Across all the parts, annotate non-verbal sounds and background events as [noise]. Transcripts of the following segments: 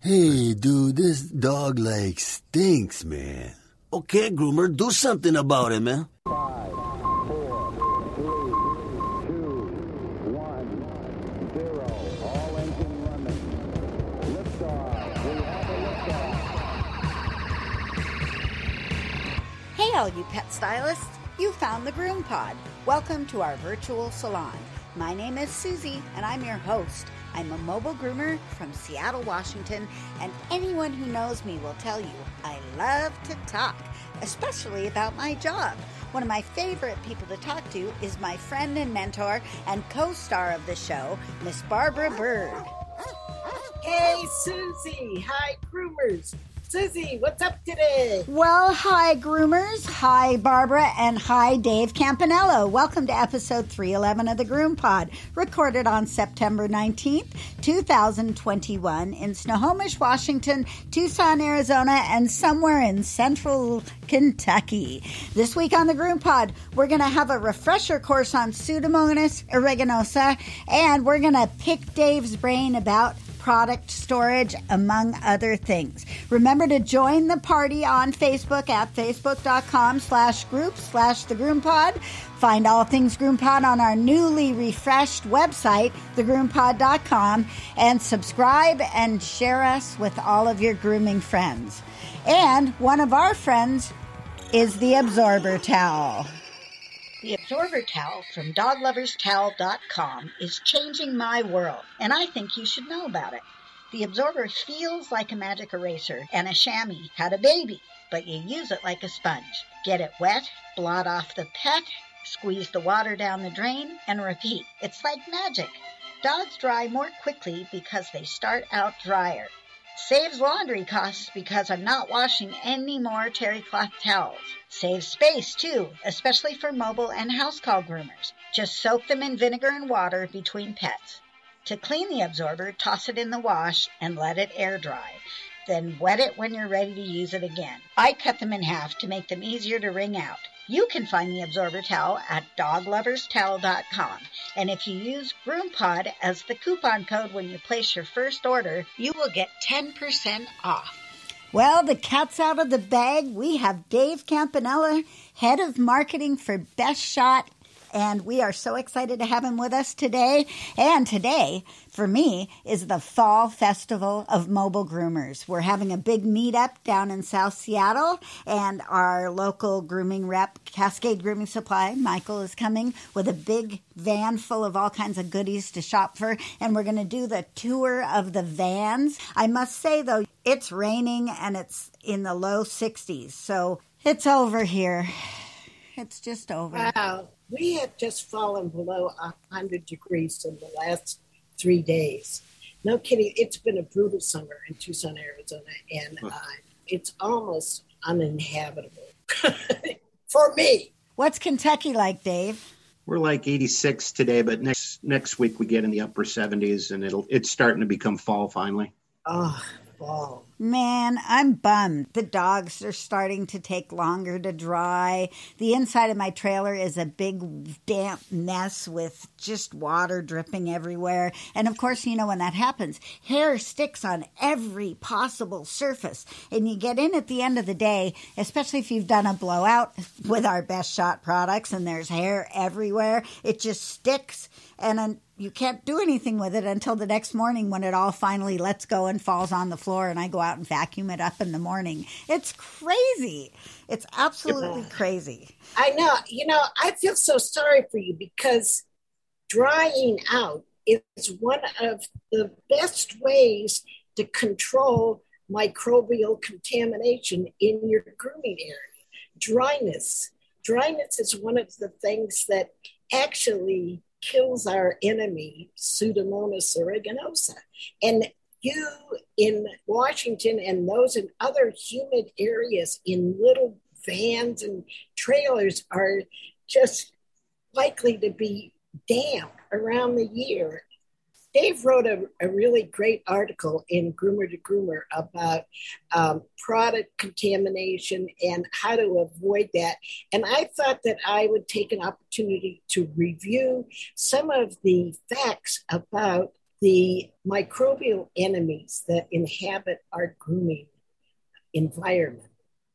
Hey, dude, this dog like stinks, man. Okay, groomer, do something about it, man. Five, four, three, two, one, zero. All engine running. We have a. Hey, all you pet stylists! You found the Groom Pod. Welcome to our virtual salon. My name is Susy, and I'm your host. I'm a mobile groomer from Seattle, Washington, and anyone who knows me will tell you I love to talk, especially about my job. One of my favorite people to talk to is my friend and mentor and co star of the show, Miss Barbara Bird. Hey, Susy. Hi, groomers. Susy, what's up today? Well, hi, groomers. Hi, Barbara. And hi, Dave Campanella. Welcome to episode 311 of the Groom Pod, recorded on September 19th, 2021, in Snohomish, Washington, Tucson, Arizona, and somewhere in central Kentucky. This week on the Groom Pod, we're going to have a refresher course on Pseudomonas aeruginosa, and we're going to pick Dave's brain about product storage, among other things. Remember to join the party on Facebook at facebook.com slash group slash the groom pod. Find all things Groom Pod on our newly refreshed website, thegroompod.com, and subscribe and share us with all of your grooming friends. And one of our friends is the Absorber Towel. The Absorber Towel from dogloverstowel.com is changing my world, and I think you should know about it. The Absorber feels like a magic eraser, and a chamois had a baby, but you use it like a sponge. Get it wet, blot off the pet, squeeze the water down the drain, and repeat. It's like magic. Dogs dry more quickly because they start out drier. Saves laundry costs because I'm not washing any more terry cloth towels. Saves space too, especially for mobile and house call groomers. Just soak them in vinegar and water between pets. To clean the absorber, toss it in the wash and let it air dry. Then wet it when you're ready to use it again. I cut them in half to make them easier to wring out. You can find the absorber towel at dogloverstowel.com. And if you use GroomPod as the coupon code when you place your first order, you will get 10% off. Well, the cat's out of the bag. We have Dave Campanella, head of marketing for Best Shot and we are so excited to have him with us today. And today, for me, is the Fall Festival of Mobile Groomers. We're having a big meetup down in South Seattle, and our local grooming rep, Cascade Grooming Supply, Michael, is coming with a big van full of all kinds of goodies to shop for. And we're going to do the tour of the vans. I must say, though, it's raining and it's in the low 60s. So it's over here. It's just over. Wow. We have just fallen below 100 degrees in the last three days. No kidding. It's been a brutal summer in Tucson, Arizona, and uh, it's almost uninhabitable [laughs] for me. What's Kentucky like, Dave? We're like 86 today, but next next week we get in the upper 70s, and it'll it's starting to become fall finally. Oh, fall. Man, I'm bummed. The dogs are starting to take longer to dry. The inside of my trailer is a big damp mess with just water dripping everywhere. And of course, you know, when that happens, hair sticks on every possible surface. And you get in at the end of the day, especially if you've done a blowout with our best shot products and there's hair everywhere, it just sticks. And you can't do anything with it until the next morning when it all finally lets go and falls on the floor and I go out and vacuum it up in the morning. It's crazy. It's absolutely crazy. I know. You know, I feel so sorry for you because drying out is one of the best ways to control microbial contamination in your grooming area. Dryness. Dryness is one of the things that actually kills our enemy, Pseudomonas aeruginosa. And you in Washington and those in other humid areas in little vans and trailers are just likely to be damp around the year. Dave wrote a, a really great article in Groomer to Groomer about um, product contamination and how to avoid that. And I thought that I would take an opportunity to review some of the facts about the microbial enemies that inhabit our grooming environment.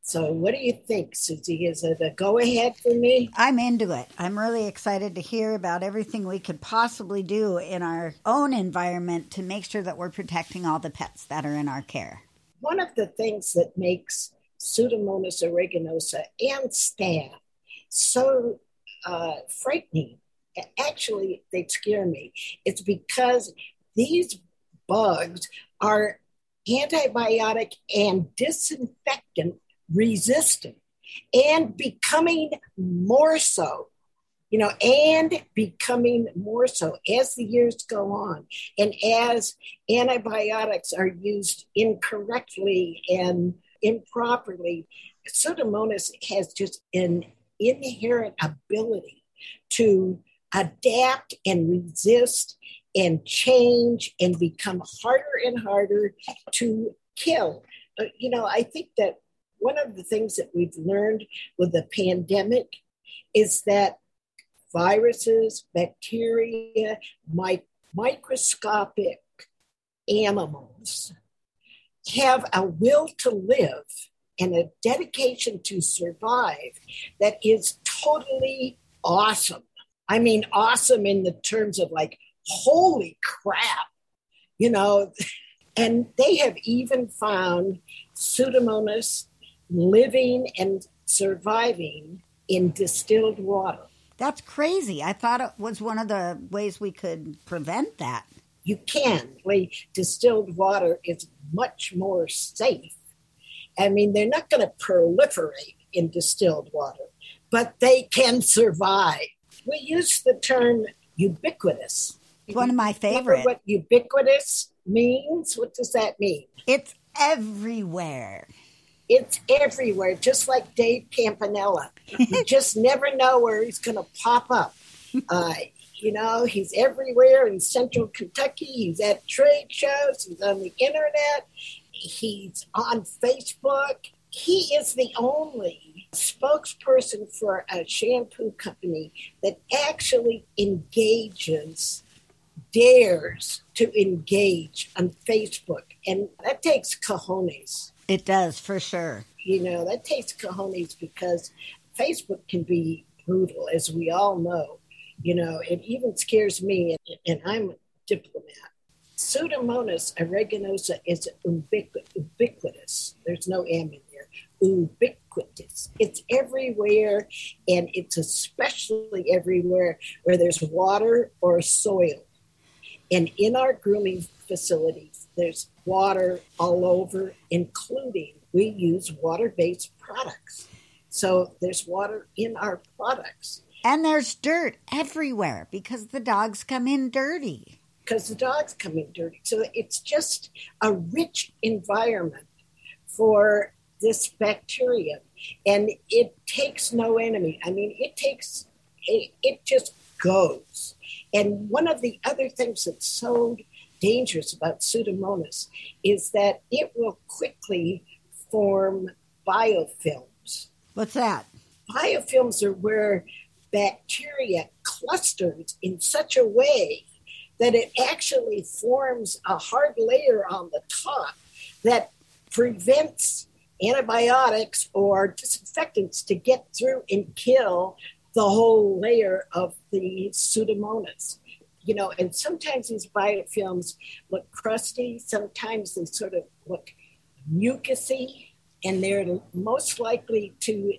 So, what do you think, Susy? Is it a go ahead for me? I'm into it. I'm really excited to hear about everything we could possibly do in our own environment to make sure that we're protecting all the pets that are in our care. One of the things that makes Pseudomonas aeruginosa and staph so uh, frightening, actually, they scare me. It's because these bugs are antibiotic and disinfectant resistant and becoming more so you know and becoming more so as the years go on and as antibiotics are used incorrectly and improperly pseudomonas has just an inherent ability to adapt and resist and change and become harder and harder to kill. You know, I think that one of the things that we've learned with the pandemic is that viruses, bacteria, mi- microscopic animals have a will to live and a dedication to survive that is totally awesome. I mean, awesome in the terms of like, holy crap, you know. [laughs] And they have even found Pseudomonas living and surviving in distilled water. That's crazy. I thought it was one of the ways we could prevent that. You can. Like, distilled water is much more safe. I mean, they're not going to proliferate in distilled water, but they can survive. We use the term ubiquitous. One of my Remember favorite. what ubiquitous means? What does that mean? It's everywhere. It's everywhere, just like Dave Campanella. you [laughs] just never know where he's going to pop up. Uh, you know, he's everywhere in central Kentucky. He's at trade shows, he's on the internet, he's on Facebook. He is the only spokesperson for a shampoo company that actually engages, dares to engage on Facebook. And that takes cojones It does for sure. you know that takes cojones because facebook can be brutal as we all know. You know it even scares me and, and i'm a diplomat. Pseudomonas aeruginosa is ubiqu- ubiquitous. There's no m in there. Ubiquitous. It's everywhere and it's especially everywhere where there's water or soil. And in our grooming facilities, there's water all over, including we use water based products. So there's water in our products And there's dirt everywhere because the dogs come in dirty. because the dogs come in dirty. So it's just a rich environment for this bacteria. And it takes no enemy. I mean, it takes, it, it just goes. And one of the other things that's so dangerous about Pseudomonas is that it will quickly form biofilms. What's that? Biofilms are where bacteria clusters in such a way that it actually forms a hard layer on the top that prevents antibiotics or disinfectants to get through and kill the whole layer of the pseudomonas you know and sometimes these biofilms look crusty sometimes they sort of look mucusy and they're most likely to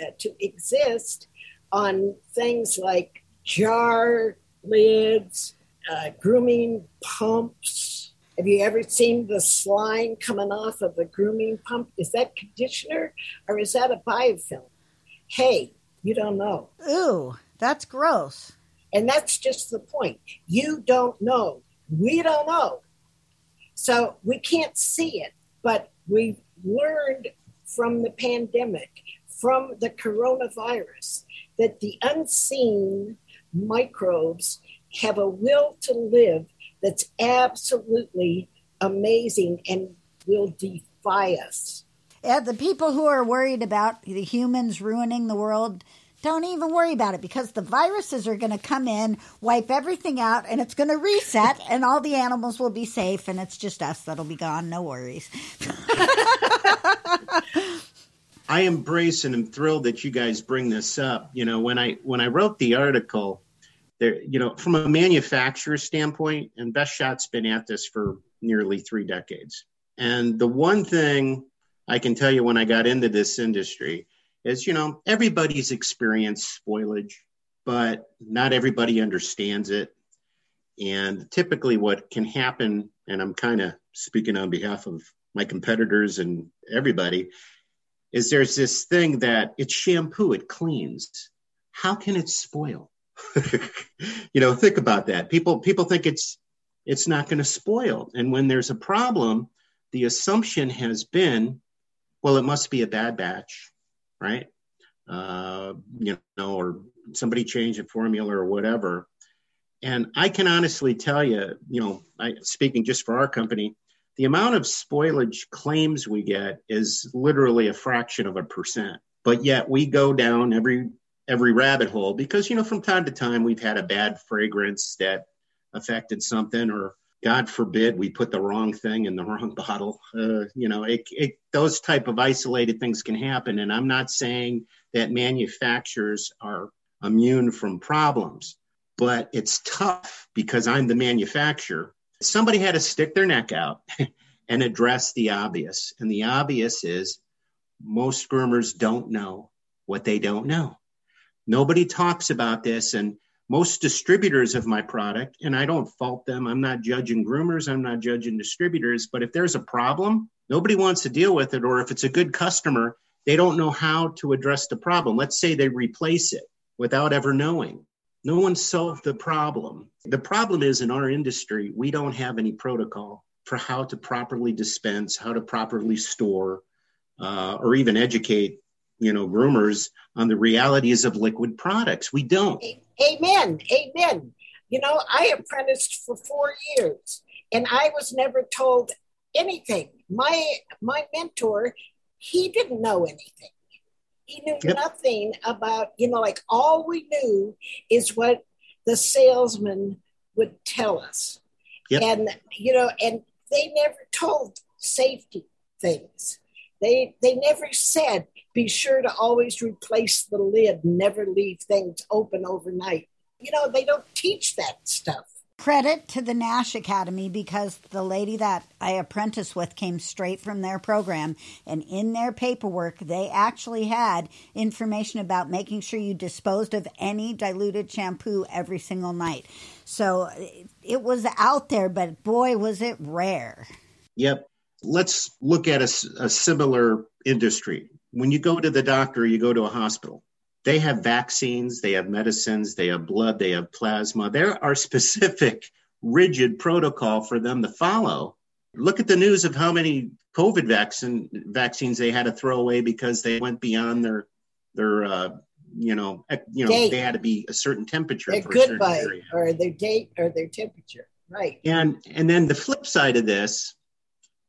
uh, to exist on things like jar lids uh, grooming pumps. Have you ever seen the slime coming off of a grooming pump? Is that conditioner or is that a biofilm? Hey you don't know. Ooh, that's gross. And that's just the point. You don't know. We don't know. So we can't see it, but we've learned from the pandemic, from the coronavirus, that the unseen microbes have a will to live that's absolutely amazing and will defy us. Yeah, the people who are worried about the humans ruining the world, Don't even worry about it because the viruses are going to come in, wipe everything out, and it's going to reset, [laughs] and all the animals will be safe, and it's just us that'll be gone. No worries. [laughs] I embrace and am thrilled that you guys bring this up. You know, when I when I wrote the article, there, you know, from a manufacturer standpoint, and Best Shot's been at this for nearly three decades. And the one thing I can tell you when I got into this industry is, you know, everybody's experienced spoilage, but not everybody understands it. And typically, what can happen, and I'm kind of speaking on behalf of my competitors and everybody, is there's this thing that it's shampoo, it cleans. How can it spoil? [laughs] you know, think about that. People people think it's it's not going to spoil. And when there's a problem, the assumption has been, well, it must be a bad batch, right? Uh, you know, or somebody changed a formula or whatever. And I can honestly tell you, you know, I, speaking just for our company, the amount of spoilage claims we get is literally a fraction of a percent. But yet we go down every every rabbit hole because you know from time to time we've had a bad fragrance that affected something or god forbid we put the wrong thing in the [laughs] wrong bottle. Uh, you know it, it, those type of isolated things can happen. And i'm not saying that manufacturers are immune from problems but it's tough because i'm the manufacturer. Somebody had to stick their neck out [laughs] and address the obvious. And the obvious is most groomers don't know what they don't know. Nobody talks about this. And most distributors of my product, and I don't fault them, I'm not judging groomers, I'm not judging distributors, but if there's a problem, nobody wants to deal with it. Or if it's a good customer, they don't know how to address the problem. Let's say they replace it without ever knowing. No one solved the problem. The problem is in our industry, we don't have any protocol for how to properly dispense, how to properly store, uh, or even educate you know groomers on the realities of liquid products. We don't. Amen. Amen. You know i apprenticed for four years and i was never told anything. My my mentor he didn't know anything. He knew yep. nothing about you know like all we knew is what the salesman would tell us. Yep. and you know and they never told safety things. They they never said be sure to always replace the lid, never leave things open overnight. You know, they don't teach that stuff. Credit to the Nash Academy because the lady that I apprenticed with came straight from their program. And in their paperwork, they actually had information about making sure you disposed of any diluted shampoo every single night. So it was out there, but boy, was it rare. Yep. Let's look at a, a similar industry when you go to the doctor, you go to a hospital. They have vaccines, they have medicines, they have blood, they have plasma. There are specific, rigid protocol for them to follow. Look at the news of how many COVID vaccine vaccines they had to throw away because they went beyond their their uh, you know you know date. they had to be a certain temperature their for area. or their date or their temperature right and and then the flip side of this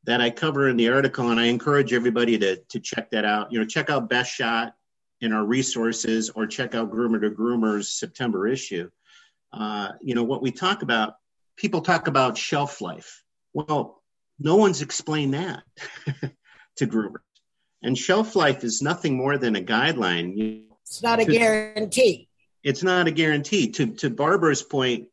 that I cover in the article, and I encourage everybody to to check that out. You know, check out Best Shot in our resources, or check out Groomer to Groomer's September issue. Uh, you know, what we talk about, people talk about shelf life. Well, no one's explained that [laughs] to groomers, and shelf life is nothing more than a guideline. It's not a to, guarantee. It's not a guarantee. To to Barbara's point,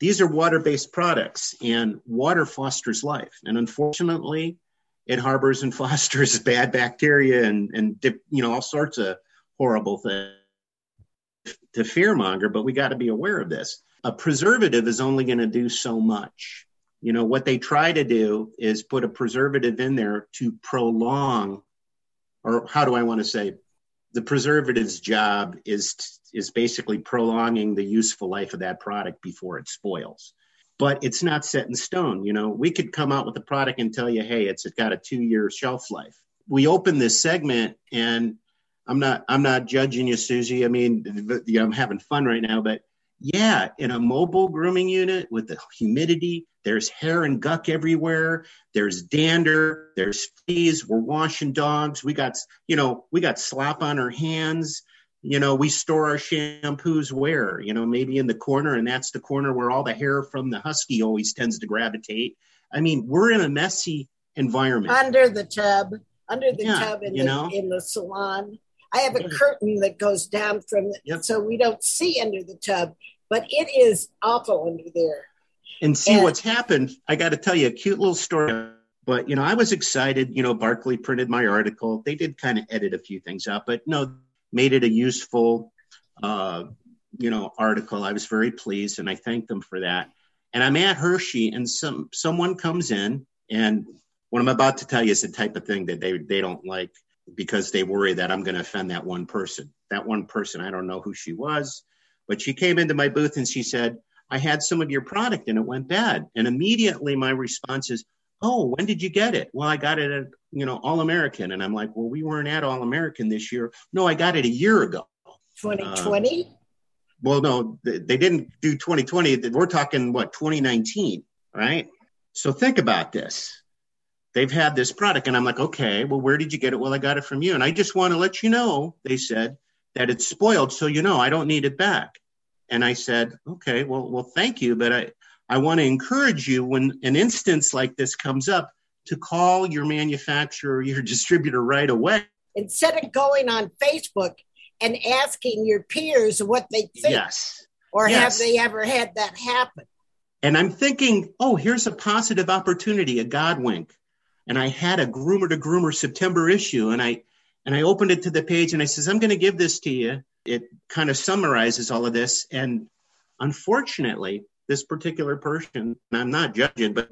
these are water based products, and water fosters life. And unfortunately, it harbors and [laughs] fosters bad bacteria and, and you know all sorts of horrible things to fearmonger, but we got to be aware of this. A preservative is only going to do so much. You know, what they try to do is put a preservative in there to prolong, or how do I want to say, the preservative's job is is basically prolonging the useful life of that product before it spoils. But it's not set in stone you know. We could come out with a product and tell you hey it's got a two year shelf life. We open this segment and i'm not i'm not judging you susy. I mean i'm having fun right now but yeah, in a mobile grooming unit with the humidity, there's hair and guck everywhere. There's dander. There's fleas. We're washing dogs. We got, you know, we got slop on our hands. you know, we store our shampoos where, you know, maybe in the corner, and that's the corner where all the hair from the husky always tends to gravitate. I mean, we're in a messy environment. Under the tub, under the Yeah, tub in you the know? in the salon. I have a curtain that goes down from the, Yep. so we don't see under the tub, but it is awful under there. And see And- what's happened. I got to tell you a cute little story. But you know, I was excited. You know, Barkleigh printed my article. They did kind of edit a few things out, but no, made it a useful, uh, you know, article. I was very pleased, and I thanked them for that. And I'm at Hershey, and some someone comes in, and what I'm about to tell you is the type of thing that they they don't like because they worry that I'm going to offend that one person. That one person, I don't know who she was, but she came into my booth and she said, I had some of your product and it went bad. And immediately my response is, Oh, when did you get it? Well, I got it at, you know, All American. And I'm like, Well, we weren't at All American this year. No, I got it a year ago. 2020. Um, well, no, th- they didn't do 2020. We're talking what, 2019, right? So think about this. They've had this product, and I'm like, okay, well, where did you get it? Well, I got it from you. And I just want to let you know, they said, that it's spoiled. So, you know, I don't need it back. And I said, okay, well, well, thank you. But I, I want to encourage you when an instance like this comes up to call your manufacturer, your [laughs] distributor right away. Instead of going on Facebook and asking your peers what they think, Yes. or Yes. have they ever had that happen? And I'm thinking, oh, here's a positive opportunity, a God wink. And I had a groomer to groomer September issue, and I and I opened it to the page and I says, I'm going to give this to you. It kind of summarizes all of this. And unfortunately, this particular person, I'm not judging, but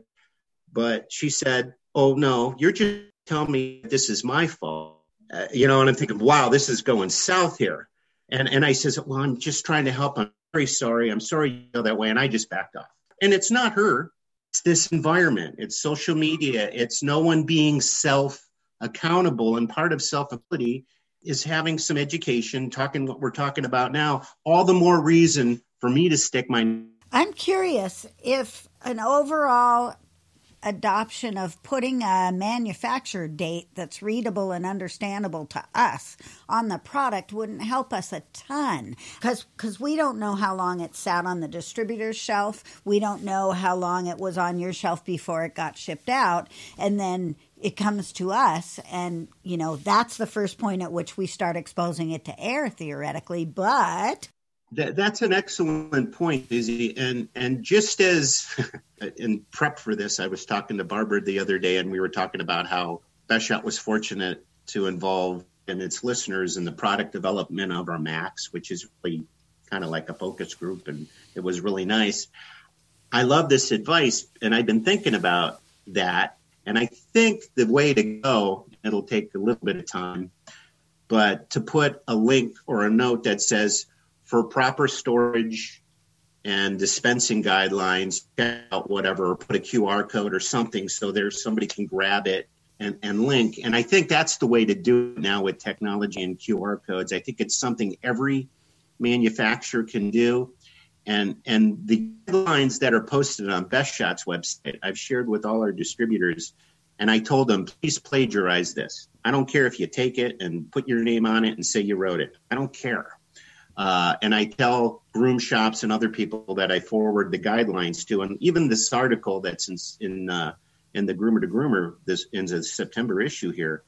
but she said, Oh no, you're just telling me this is my fault. Uh, you know, and I'm thinking, wow, this is going south here. And and I says, Well, I'm just trying to help. I'm very sorry. I'm sorry you feel that way. And I just backed off. And it's not her. It's this environment. It's social media. It's no one being self accountable. And part of self ability is having some education, talking what we're talking about now. All the more reason for me to stick my I'm curious if an overall adoption of putting a manufacturer date that's readable and understandable to us on the product wouldn't help us a ton because because we don't know how long it sat on the distributor's shelf we don't know how long it was on your shelf before it got shipped out and then it comes to us and you know that's the first point at which we start exposing it to air theoretically but That, that's an excellent point, Izzy. And and just as [laughs] in prep for this, I was talking to Barbara the other day, and we were talking about how Best Shot was fortunate to involve and its listeners in the product development of our Max, which is really kind of like a focus group, and it was really nice. I love this advice, and I've been thinking about that. And I think the way to go, it'll take a little bit of time, but to put a link or a note that says, for proper storage and dispensing guidelines, check out whatever, or put a QR code or something so there's somebody can grab it and, and link. And I think that's the way to do it now with technology and QR codes. I think it's something every manufacturer can do. And and the guidelines that are posted on Best Shots website, I've shared with all our distributors, and I told them, please plagiarize this. I don't care if you take it and put your name on it and say you wrote it. I don't care. Uh, and I tell groom shops and other people that I forward the guidelines to, and even this article that's in in, uh, in the Groomer to Groomer this in the September issue here.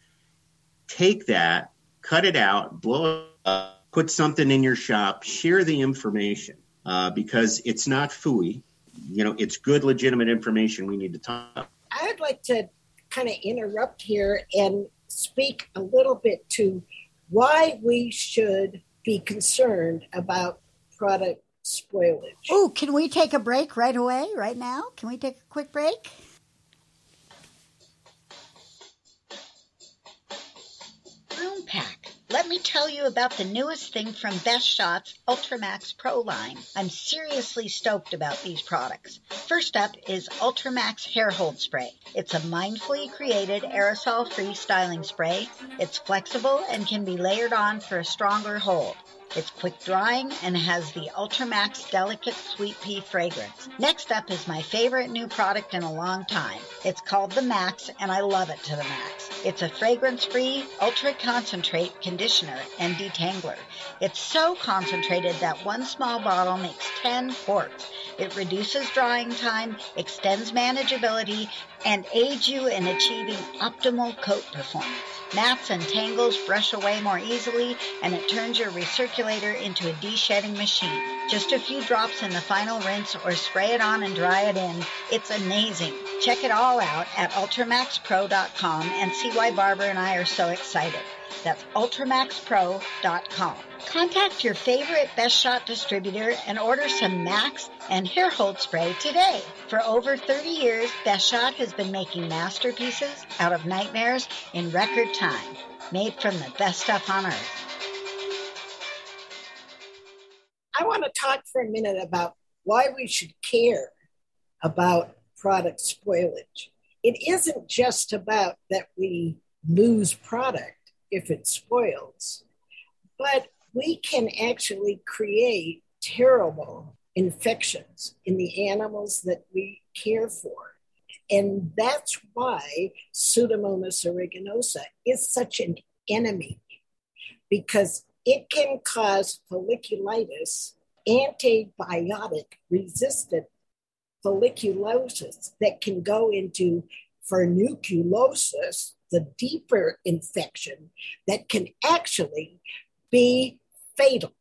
Take that, cut it out, blow it up, put something in your shop, share the information uh, because it's not fooey. You know, it's good, legitimate information we need to talk. About. I'd like to kind of interrupt here and speak a little bit to why we should be concerned about product spoilage. Oh, can we take a break right away, right now? Can we take a quick break? Room Pack. Let me tell you about the newest thing from Best Shots Ultramax Pro line. I'm seriously stoked about these products. First up is Ultramax Hair Hold Spray. It's a mindfully created aerosol free styling spray. It's flexible and can be layered on for a stronger hold. It's quick drying and has the Ultramax Delicate Sweet Pea fragrance. Next up is my favorite new product in a long time. It's called the Max and I love it to the max. It's a fragrance free, ultra concentrate conditioner and detangler. It's so concentrated that one small bottle makes 10 quarts. It reduces drying time, extends manageability, and aids you in achieving optimal coat performance. Mats and tangles brush away more easily, and it turns your recirculator into a de-shedding machine. Just a few drops in the final rinse or spray it on and dry it in. It's amazing. Check it all out at ultramaxpro.com and see why Barbara and I are so excited. That's ultramaxpro.com. Contact your favorite Best Shot distributor and order some Max and hair hold spray today. For over 30 years, Best Shot has been making masterpieces out of nightmares in record time, made from the best stuff on earth. Talk for a minute about why we should care about product spoilage. It isn't just about that we lose product if it spoils, but we can actually create terrible infections in the animals that we care for. And that's why Pseudomonas aeruginosa is such an enemy because it can cause folliculitis, antibiotic resistant folliculosis that can go into furunculosis, the deeper infection that can actually be fatal.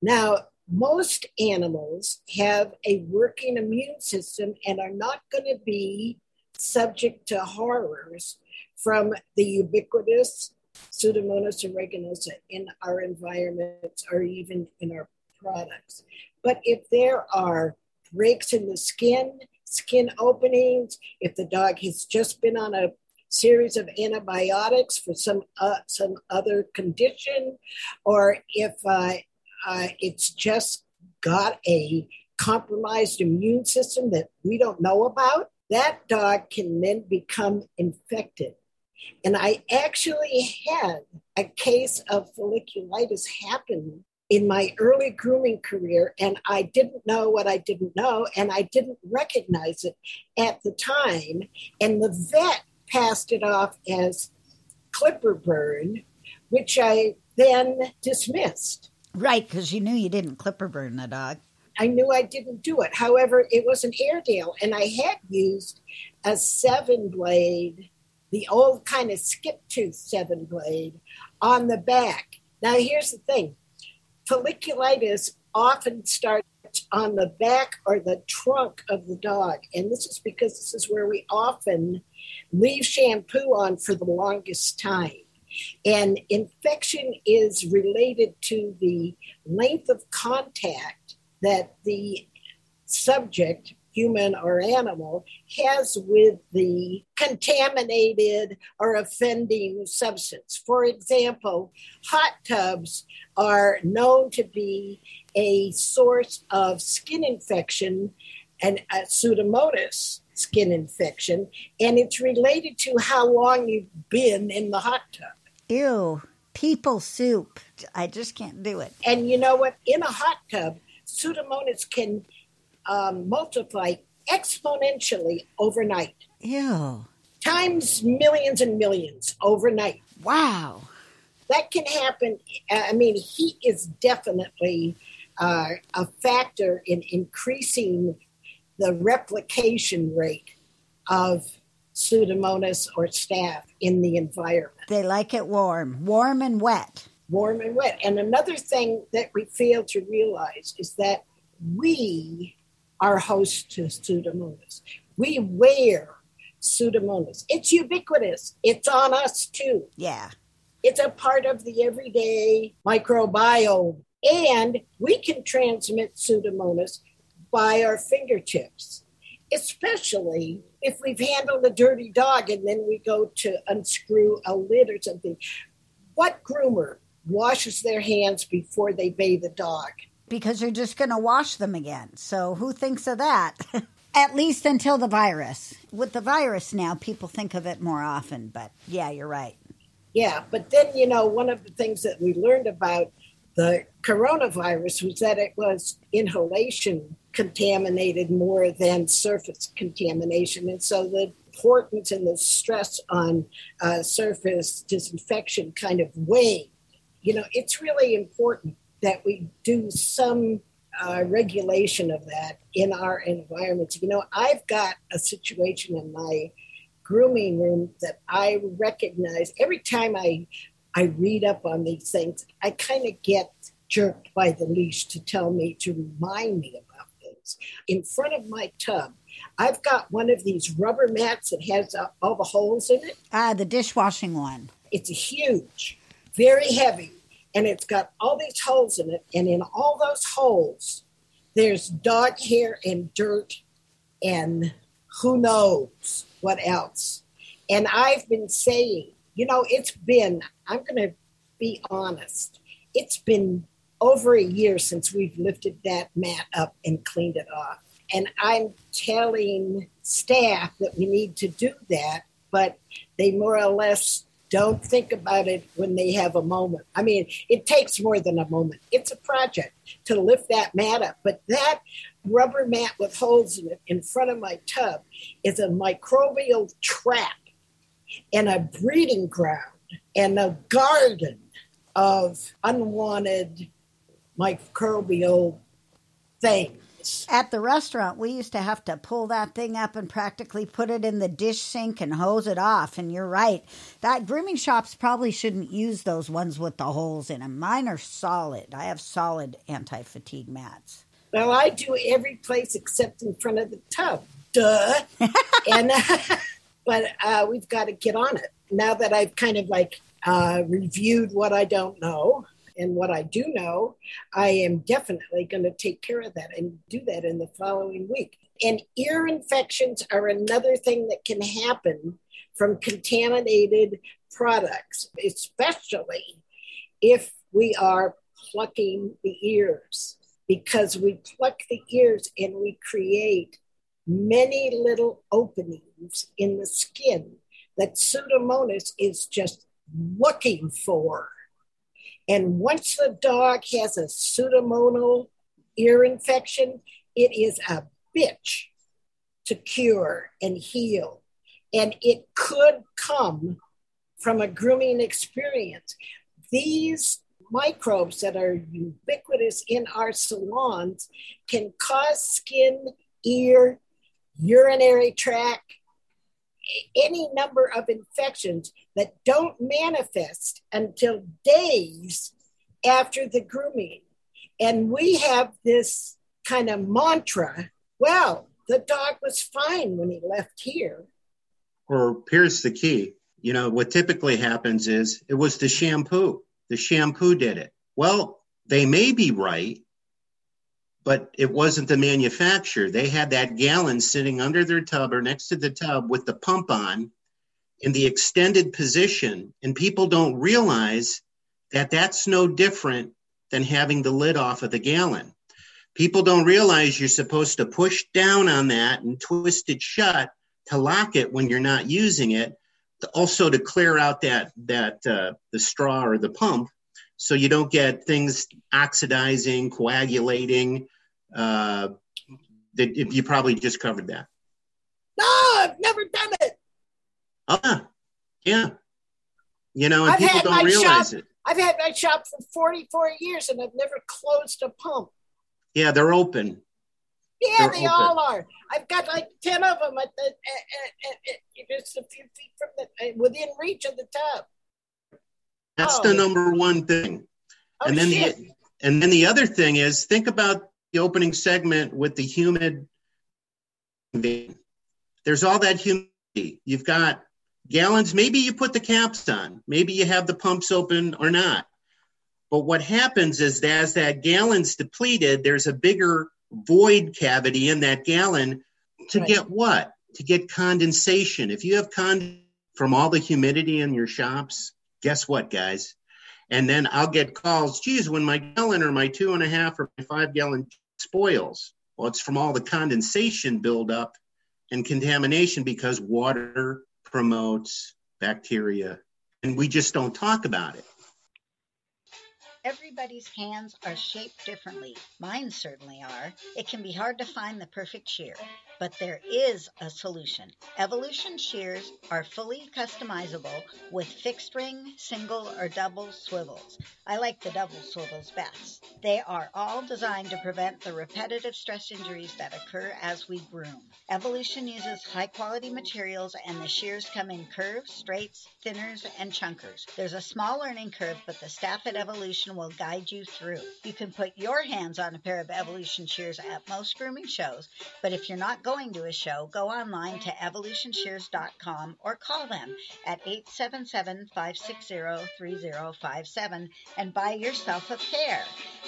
Now, most animals have a working immune system and are not going to be subject to horrors from the ubiquitous Pseudomonas aeruginosa in our environments or even in our products. But if there are breaks in the skin, skin openings, if the dog has just been on a series of antibiotics for some uh, some other condition, or if uh, uh, it's just got a compromised immune system that we don't know about, that dog can then become infected. And I actually had a case of folliculitis happen in my early grooming career, and I didn't know what I didn't know, and I didn't recognize it at the time. And the vet passed it off as clipper burn, which I then dismissed. Right, because you knew you didn't clipper burn the dog. I knew I didn't do it. However, it was an Airedale, and I had used a seven blade, the old kind of skip tooth seven blade, on the back. Now, here's the thing folliculitis often starts on the back or the trunk of the dog. And this is because this is where we often leave shampoo on for the longest time. And infection is related to the length of contact that the subject, human or animal, has with the contaminated or offending substance. For example, hot tubs are known to be a source of skin infection and a pseudomonas skin infection, and it's related to how long you've been in the hot tub. Ew, people soup. I just can't do it. And you know what? In a hot tub, pseudomonas can um, multiply exponentially overnight, Ew. times millions and millions overnight. Wow. That can happen. I mean, heat is definitely uh, a factor in increasing the replication rate of Pseudomonas or staph in the environment. They like it warm, warm and wet. warm and wet. And another thing that we fail to realize is that we are host to Pseudomonas. We wear Pseudomonas. It's ubiquitous. It's on us too. Yeah. It's a part of the everyday microbiome. And we can transmit Pseudomonas by our fingertips, especially if we've handled a dirty dog and then we go to unscrew a lid or something. What groomer washes their hands before they bathe a dog? Because you're just going to wash them again. So who thinks of that? [laughs] At least until the virus. With the virus now, people think of it more often. But yeah, you're right. Yeah, but then, you know, one of the things that we learned about the coronavirus was that it was inhalation contaminated more than surface contamination. And so the importance and the stress on uh, surface disinfection kind of wane. You know, it's really important that we do some uh, regulation of that in our environments. You know, I've got a situation in my grooming room that I recognize every time I I read up on these things, I kind of get jerked by the leash to tell me to remind me about things. In front of my tub, I've got one of these rubber mats that has uh, all the holes in it. Ah, the dishwashing one. It's huge, very heavy, and it's got all these holes in it. And in all those holes, there's dog hair and dirt and who knows what else. And I've been saying, you know, it's been, I'm going to be honest, it's been over a year since we've lifted that mat up and cleaned it off. And I'm telling staff that we need to do that, but they more or less don't think about it when they have a moment. I mean, it takes more than a moment. It's a project to lift that mat up, but that rubber mat with holes in it in front of my tub is a microbial trap and a breeding ground and a garden of unwanted microbial things. At the restaurant, we used to have to pull that thing up and practically put it in the dish sink and hose it off. And you're right. That grooming shops probably shouldn't use those ones with the holes in them. Mine are solid. I have solid anti fatigue mats. Well, I do every place except in front of the tub. Duh. [laughs] and uh, but uh, we've got to get on it now that I've kind of like uh, reviewed what I don't know and what I do know. I am definitely going to take care of that and do that in the following week. And ear infections are another thing that can happen from contaminated products, especially if we are plucking the ears, because we pluck the ears and we create many little openings in the skin that Pseudomonas is just looking for. And once the dog has a pseudomonal ear infection, it is a bitch to cure and heal. And it could come from a grooming experience. These microbes that are ubiquitous in our salons can cause skin, ear, urinary tract, any number of infections that don't manifest until days after the grooming. And we have this kind of mantra well, the dog was fine when he left here. Or here's the key you know, what typically happens is it was the shampoo. The shampoo did it. Well, they may be right, but it wasn't the manufacturer. They had that gallon sitting under their tub or next to the tub with the pump on in the extended position. And people don't realize that that's no different than having the lid off of the gallon. People don't realize you're supposed to push down on that and twist it shut to lock it when you're not using it. Also to clear out that that uh, the straw or the pump, so you don't get things oxidizing, coagulating, uh, that you probably just covered that. No, I've never done it. Ah, yeah. You know, and I've people don't realize shop- it. I've had my shop for 44 years and I've never closed a pump. Yeah, they're open. Yeah, They're they open. all are. I've got like 10 of them at the, at, at, at, just a few feet from the, uh, within reach of the tub. That's Oh. the number one thing. Oh, and then shit. the and then the other thing is think about the opening segment with the humid vein. There's all that humidity. You've got gallons. Maybe you put the caps on. Maybe you have the pumps open or not. But what happens is that as that gallon's depleted, there's a bigger void cavity in that gallon to Right. get what? To get condensation. If you have con from all the humidity in your shops, guess what, guys? And then I'll get calls, geez, when my gallon or my two and a half or my five gallon spoils. Well, it's from all the condensation buildup and contamination because water promotes bacteria. And we just don't talk about it. Everybody's hands are shaped differently. Mine certainly are. It can be hard to find the perfect shear. But there is a solution. Evolution shears are fully customizable with fixed ring, single, or double swivels. I like the double swivels best. They are all designed to prevent the repetitive stress injuries that occur as we groom. Evolution uses high quality materials and the shears come in curves, straights, thinners, and chunkers. There's a small learning curve, but the staff at Evolution will guide you through. You can put your hands on a pair of Evolution shears at most grooming shows, but if you're not going to a show, go online to evolutionshears.com or call them at 877 560 3057 and buy yourself a pair.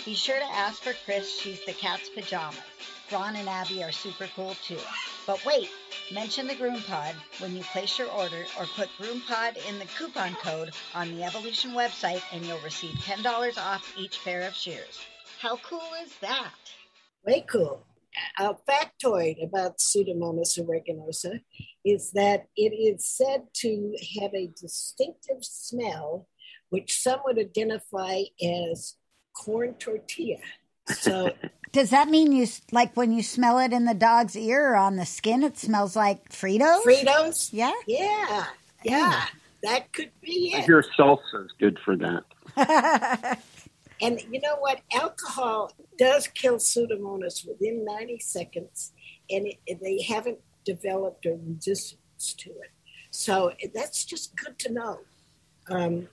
Be sure to ask for Chris, she's the cat's pajamas. Ron and Abby are super cool too. But wait, mention the Groom Pod when you place your order or put Groom Pod in the coupon code on the Evolution website and you'll receive $10 off each pair of shears. How cool is that? Way cool. A factoid about Pseudomonas aeruginosa is that it is said to have a distinctive smell, which some would identify as corn tortilla. So [laughs] Does that mean you like when you smell it in the dog's ear or on the skin? It smells like Fritos. Fritos, Yeah. yeah, yeah, that could be it. I hear salsa is good for that. [laughs] And you know what? Alcohol does kill Pseudomonas within 90 seconds, and it, they haven't developed a resistance to it. So that's just good to know. Um,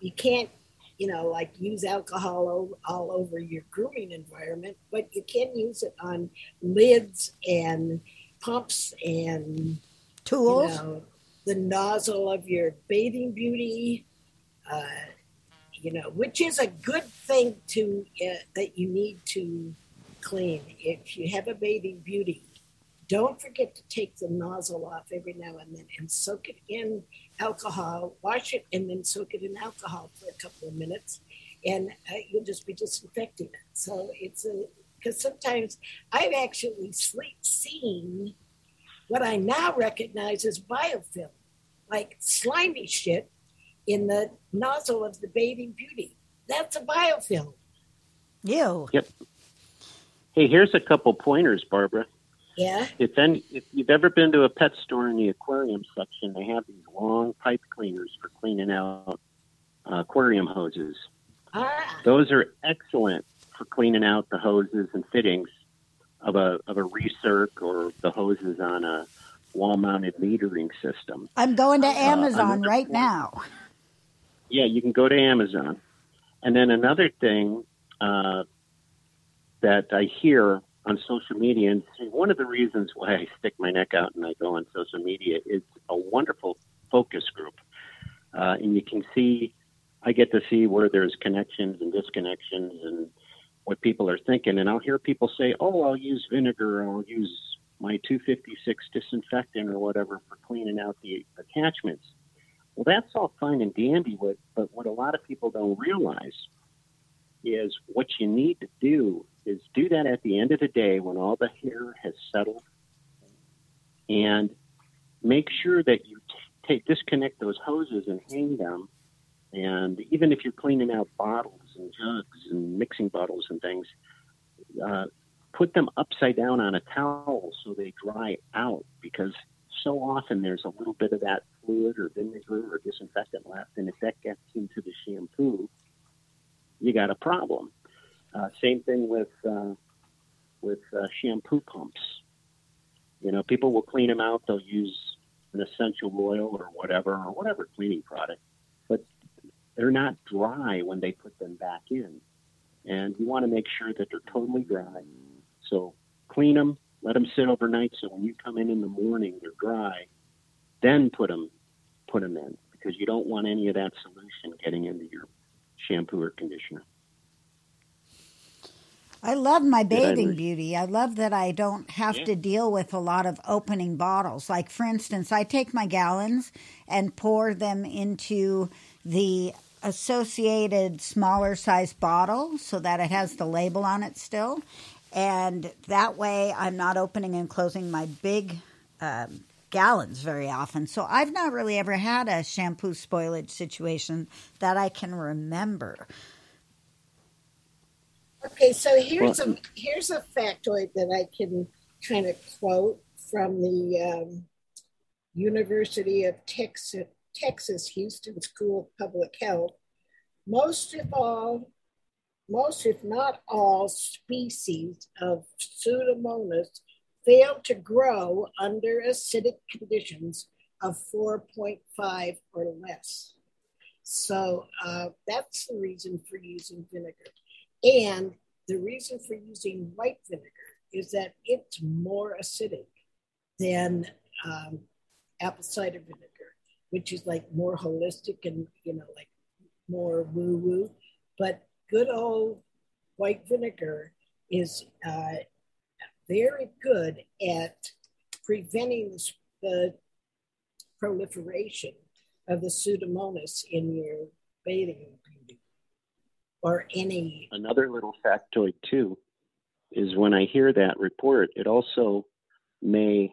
you can't, you know, like use alcohol all, all over your grooming environment, but you can use it on lids and pumps and you Tools. know, the nozzle of your bathing beauty, uh, you know, which is a good thing to uh, that you need to clean. If you have a bathing beauty, don't forget to take the nozzle off every now and then and soak it in alcohol. Wash it and then soak it in alcohol for a couple of minutes, and uh, you'll just be disinfecting it. So it's a because sometimes I've actually seen what I now recognize as biofilm, like slimy shit in the nozzle of the bathing beauty. That's a biofilm. You. Hey, here's a couple pointers, Barbara. Yeah. If any, if you've ever been to a pet store in the aquarium section, they have these long pipe cleaners for cleaning out uh, aquarium hoses. Ah, Those are excellent for cleaning out the hoses and fittings of a of a recirc or the hoses on a wall-mounted metering system. I'm going to Amazon another right point. now. Yeah, you can go to Amazon. And then another thing uh, that I hear on social media, and one of the reasons why I stick my neck out and I go on social media is a wonderful focus group. Uh, and you can see, I get to see where there's connections and disconnections and what people are thinking. And I'll hear people say, oh, I'll use vinegar, or I'll use my 256 disinfectant or whatever for cleaning out the attachments. Well, that's all fine and dandy, what, but what a lot of people don't realize is what you need to do is do that at the end of the day when all the hair has settled. And make sure that you t- take disconnect those hoses and hang them. And even if you're cleaning out bottles and jugs and mixing bottles and things uh, put them upside down on a towel so they dry out because so often there's a little bit of that fluid or vinegar or disinfectant left and if that gets into the shampoo you got a problem uh, same thing with uh, with uh, shampoo pumps. You know, people will clean them out. They'll use an essential oil or whatever or whatever cleaning product, but they're not dry when they put them back in. And you want to make sure that they're totally dry. So clean them, let them sit overnight. So when you come in in the morning, they're dry. Then put them put them in because you don't want any of that solution getting into your shampoo or conditioner. I love my Did I bathing beauty. I love that I don't have Yeah. to deal with a lot of opening bottles. Like, for instance, I take my gallons and pour them into the associated smaller size bottle so that it has the label on it still. And that way I'm not opening and closing my big um, gallons very often. So I've not really ever had a shampoo spoilage situation that I can remember. Okay, so here's a here's a factoid that I can kind of quote from the um, University of Texas, Texas, Houston School of Public Health, most of all, most if not all species of Pseudomonas fail to grow under acidic conditions of 4.5 or less. So uh, that's the reason for using vinegar. And the reason for using white vinegar is that it's more acidic than um, apple cider vinegar, which is like more holistic and, you know, like more woo woo. But good old white vinegar is uh, very good at preventing the proliferation of the pseudomonas in your bathing beauty or any. Another little factoid, too, is when I hear that report, it also may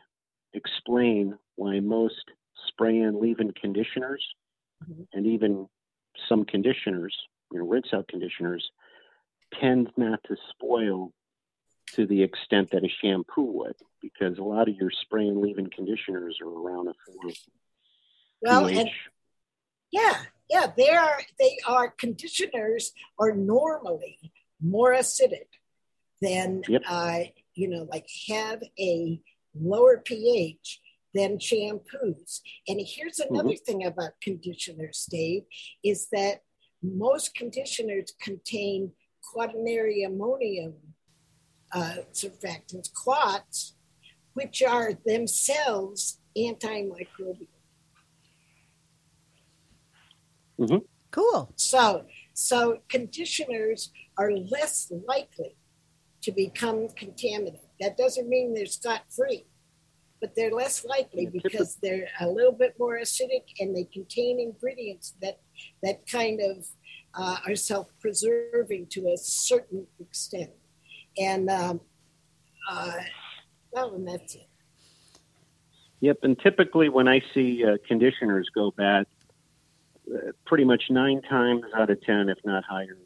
explain why most spray in leave in conditioners Mhm. and even some conditioners, you know, rinse out conditioners, tend not to spoil to the extent that a shampoo would, because a lot of your spray and leave in conditioners are around a four Well, and yeah, yeah, they are they are conditioners are normally more acidic than Yep. uh, you know, like have a lower pH than shampoos. And here's another thing about conditioners, Dave, is that most conditioners contain quaternary ammonium uh, surfactants, quats, which are themselves antimicrobial. Cool. So, so conditioners are less likely to become contaminated. That doesn't mean they're scot free, but they're less likely because they're a little bit more acidic and they contain ingredients that that kind of uh, are self-preserving to a certain extent. And um, uh, well, and that's it. Yep, and typically when I see uh, conditioners go bad, uh, pretty much nine times out of ten, if not higher,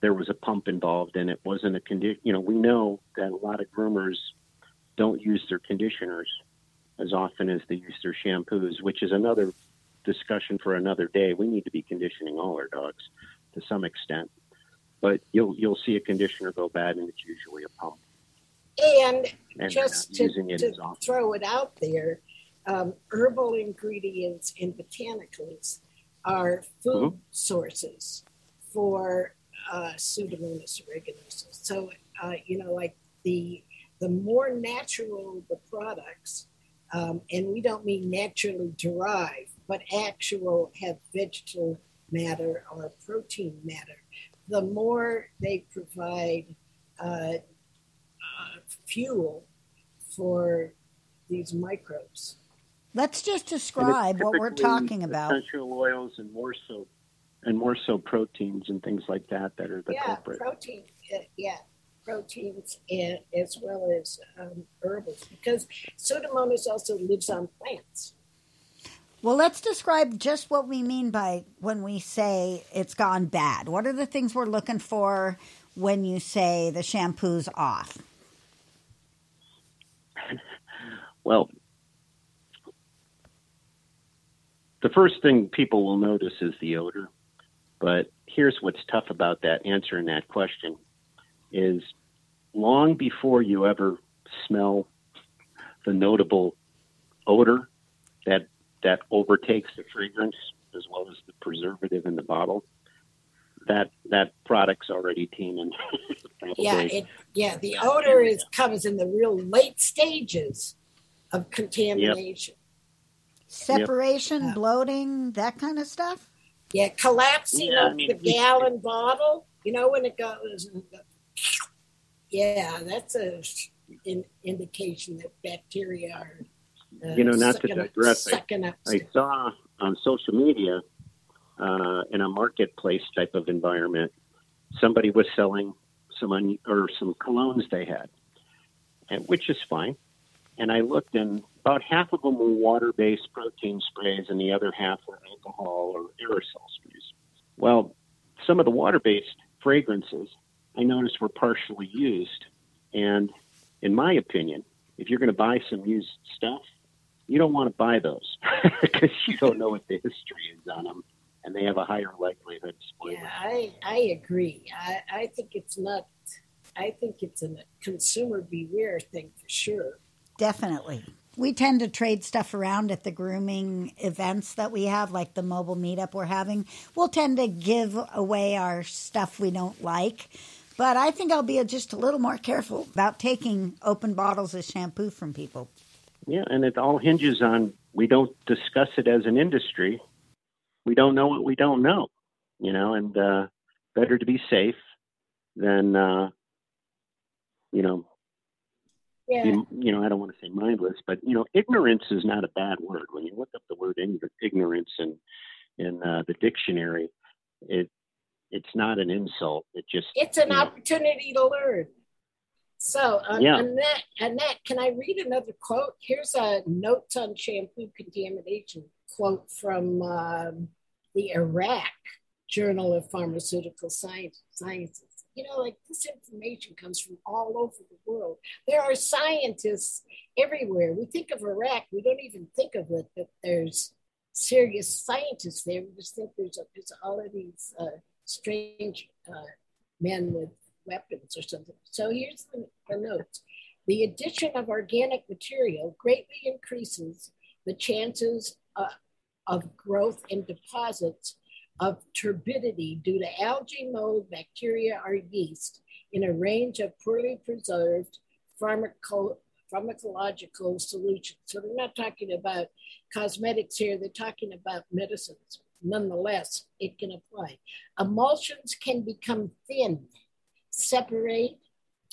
there was a pump involved, and it wasn't a condition. You know, we know that a lot of groomers don't use their conditioners as often as they use their shampoos, which is another discussion for another day. We need to be conditioning all our dogs to some extent, but you'll you'll see a conditioner go bad, and it's usually a pump, And and just to, it to throw it out there, um, herbal ingredients and botanicals are food sources for uh, Pseudomonas aeruginosa. So, uh, you know, like the the more natural the products, um, and we don't mean naturally derived, but actual have vegetable matter or protein matter, the more they provide uh, uh, fuel for these microbes. Let's just describe what we're talking about. Essential oils and more so, and more so proteins and things like that that are the yeah, culprit. protein. Uh, yeah, proteins and as well as um, herbals because Pseudomonas also lives on plants. Well, let's describe just what we mean by when we say it's gone bad. What are the things we're looking for when you say the shampoo's off? [laughs] Well, the first thing people will notice is the odor. But here's what's tough about that answering that question is long before you ever smell the notable odor that that overtakes the fragrance as well as the preservative in the bottle, that that product's already teeming. [laughs] Yeah, it, yeah. The odor is comes in the real late stages of contamination. Separation, Yeah. bloating, that kind of stuff? Yeah, collapsing Yeah, I of mean, the gallon bottle. You know when it goes. Yeah, that's a in, indication that bacteria are. Uh, You know, not to digress, I- I saw on social media uh, in a marketplace type of environment, somebody was selling some un- or some colognes they had, and which is fine. And I looked, and about half of them were water-based protein sprays, and the other half were alcohol or aerosol sprays. Well, some of the water-based fragrances I noticed were partially used, and in my opinion, if you're going to buy some used stuff, you don't want to buy those [laughs] because you don't know what the history is on them, and they have a higher likelihood of spoiling. Yeah, I, I agree. I, I think it's not, I think it's a consumer beware thing for sure. Definitely. We tend to trade stuff around at the grooming events that we have, like the mobile meetup we're having. We'll tend to give away our stuff we don't like. But I think I'll be just a little more careful about taking open bottles of shampoo from people. Yeah, and it all hinges on we don't discuss it as an industry. We don't know what we don't know, you know, and uh, better to be safe than, uh, you know, Yeah. be, you know, I don't want to say mindless, but you know, ignorance is not a bad word. When you look up the word ignorance in in uh, the dictionary, it it's not an insult. It just It's an you know, opportunity to learn. So, uh, Yeah. Annette, Annette, can I read another quote? Here's a notes on shampoo contamination quote from um, the Iraq Journal of Pharmaceutical Science, Sciences. You know, like this information comes from all over the world. There are scientists everywhere. We think of Iraq, we don't even think of it that there's serious scientists there. We just think there's, a, there's all of these uh, strange uh, men with weapons or something. So here's the, the notes. The addition of organic material greatly increases the chances uh, of growth in deposits of turbidity due to algae, mold, bacteria, or yeast in a range of poorly preserved pharmaco- pharmacological solutions. So they're not talking about cosmetics here, they're talking about medicines. Nonetheless, it can apply. Emulsions can become thin, separate,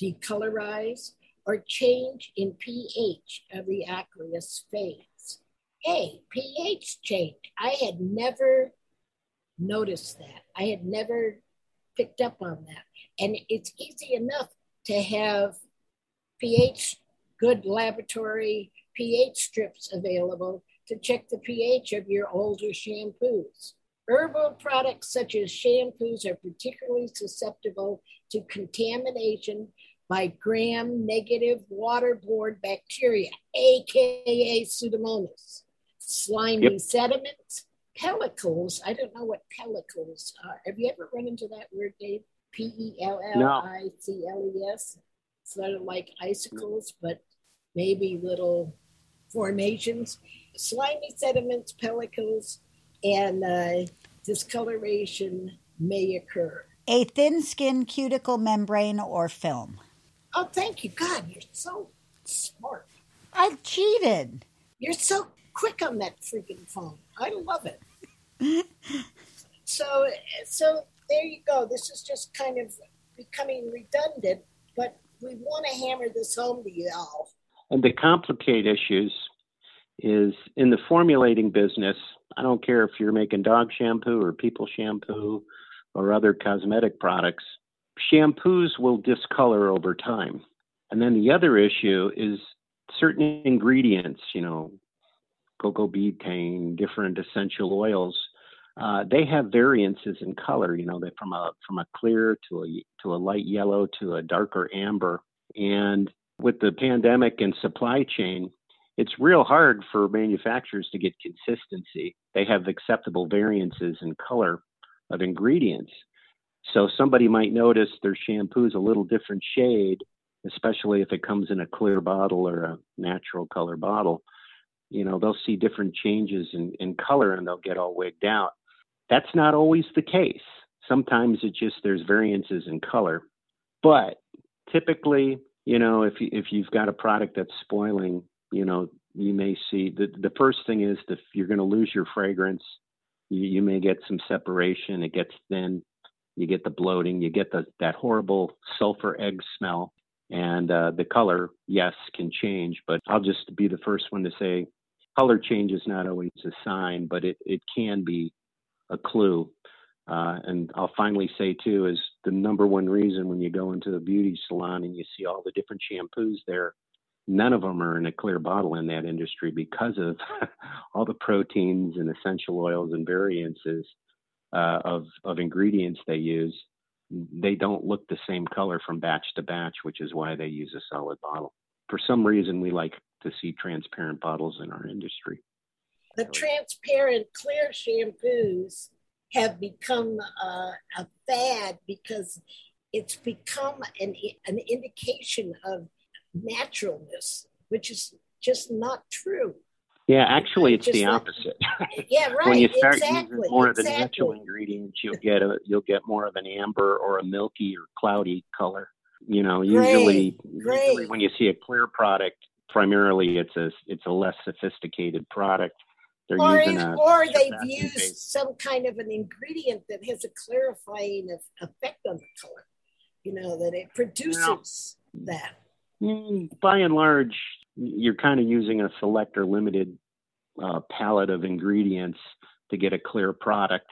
decolorize, or change in pH of the aqueous phase. Hey, pH change. I had never noticed that. I had never picked up on that. And it's easy enough to have pH, good laboratory pH strips available to check the pH of your older shampoos. Herbal products such as shampoos are particularly susceptible to contamination by gram negative waterborne bacteria, aka Pseudomonas, slimy Yep. sediments, pellicles. I don't know what pellicles are. Have you ever run into that word, Dave? P E L L I C L E S. Sort of like icicles, but maybe little formations. Slimy sediments, pellicles, and uh, discoloration may occur. A thin skin cuticle membrane or film. Oh, thank you. God, you're so smart. I cheated. You're so quick on that freaking phone. I love it. [laughs] so, so there you go. This is just kind of becoming redundant, but we want to hammer this home to y'all. And to complicate issues is in the formulating business, I don't care if you're making dog shampoo or people shampoo or other cosmetic products, shampoos will discolor over time. And then the other issue is certain ingredients, you know, coco betaine, different essential oils. Uh, they have variances in color, you know, they from a from a clear to a to a light yellow to a darker amber. And with the pandemic and supply chain, it's real hard for manufacturers to get consistency. They have acceptable variances in color of ingredients. So somebody might notice their shampoo is a little different shade, especially if it comes in a clear bottle or a natural color bottle. You know, they'll see different changes in, in color and they'll get all wigged out. That's not always the case. Sometimes it just there's variances in color. But typically, you know, if you, if you've got a product that's spoiling, you know, you may see the the first thing is that you're going to lose your fragrance. You, you may get some separation. It gets thin. You get the bloating. You get the that horrible sulfur egg smell. And uh, the color, yes, can change. But I'll just be the first one to say, color change is not always a sign, but it it can be a clue. Uh, and I'll finally say too is the number one reason when you go into a beauty salon and you see all the different shampoos there, none of them are in a clear bottle in that industry because of [laughs] all the proteins and essential oils and variances uh, of of ingredients they use. They don't look the same color from batch to batch, which is why they use a solid bottle. for some reason, we like to see transparent bottles in our industry. The transparent clear shampoos have become uh, a fad because it's become an, an indication of naturalness, which is just not true. Yeah, actually, it's the like- opposite. [laughs] Yeah, right. when you start exactly. using more of the natural ingredients, you'll get a you'll get more of an amber or a milky or cloudy color. You know, usually, Great, usually when you see a clear product, primarily it's a it's a less sophisticated product. They're Or, using a or they've used base. some kind of an ingredient that has a clarifying of, effect on the color. You know that it produces that. Mm, by and large, you're kind of using a select or limited uh, palette of ingredients to get a clear product.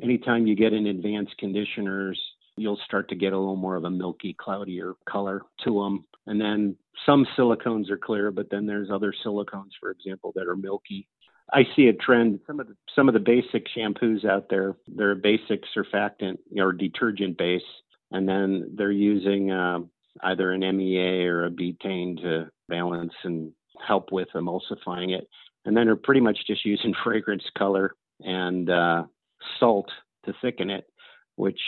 Anytime you get in advanced conditioners, you'll start to get a little more of a milky, cloudier color to them. And then some silicones are clear, but then there's other silicones, for example, that are milky. I see a trend. Some of the some of the basic shampoos out there, they're a basic surfactant or detergent base, and then they're using um, either an MEA or a betaine to balance and help with emulsifying it. And then they're pretty much just using [laughs] fragrance color and uh, salt to thicken it, which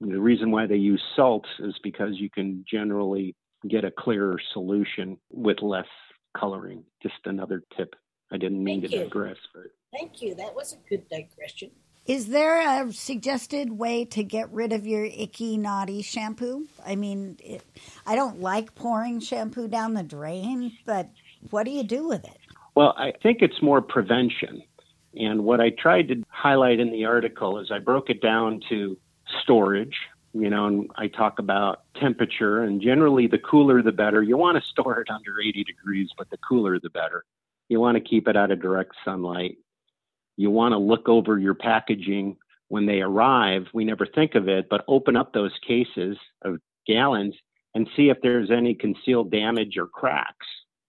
the reason why they use salt is because you can generally get a clearer solution with less coloring. Just another tip. I didn't mean Thank to you. digress, but Thank you. That was a good digression. Is there a suggested way to get rid of your icky, naughty shampoo? I mean, it, I don't like pouring shampoo down the drain, but what do you do with it? Well, I think it's more prevention. And what I tried to highlight in the article is I broke it down to storage, you know, and I talk about temperature, and generally the cooler the better. You want to store it under 80 degrees, but the cooler the better. You want to keep it out of direct sunlight. You want to look over your packaging when they arrive. We never think of it, but open up those cases of gallons and see if there's any concealed damage or cracks.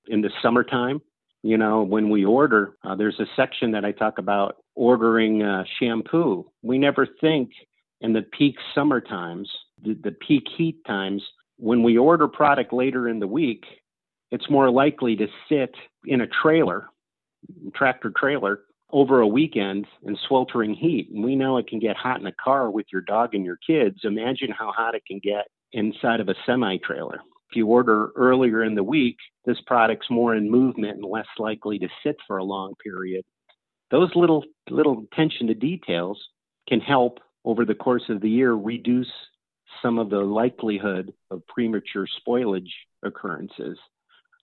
In the summertime, you know, when we order, uh, there's a section that I talk about ordering uh, shampoo. We never think in the peak summer times, the, the peak heat times, when we order product later in the week, it's more likely to sit in a trailer, tractor trailer, over a weekend in sweltering heat. And we know it can get hot in a car with your dog and your kids. Imagine how hot it can get inside of a semi trailer. If you order earlier in the week, this product's more in movement and less likely to sit for a long period. Those little little attention to details can help over the course of the year reduce some of the likelihood of premature spoilage occurrences.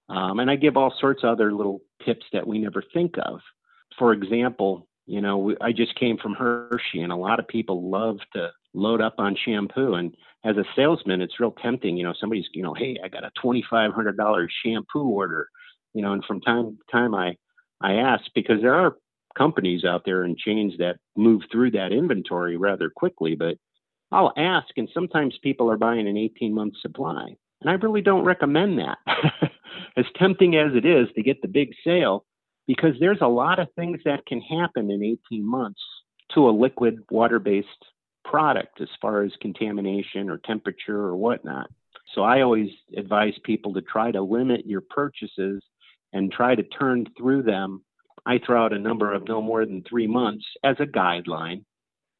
Um, and I give all sorts of other little tips that we never think of. For example, you know, we, I just came from Hershey, and a lot of people love to load up on shampoo. And as a salesman, it's real tempting. You know, somebody's, you know, hey, I got a twenty-five hundred dollars shampoo order. You know, and from time to time, I I ask because there are companies out there and chains that move through that inventory rather quickly, but I'll ask, and sometimes people are buying an 18 month supply. And I really don't recommend that. [laughs] as tempting as it is to get the big sale, because there's a lot of things that can happen in 18 months to a liquid water based product as far as contamination or temperature or whatnot. So I always advise people to try to limit your purchases and try to turn through them. I throw out a number of no more than three months as a guideline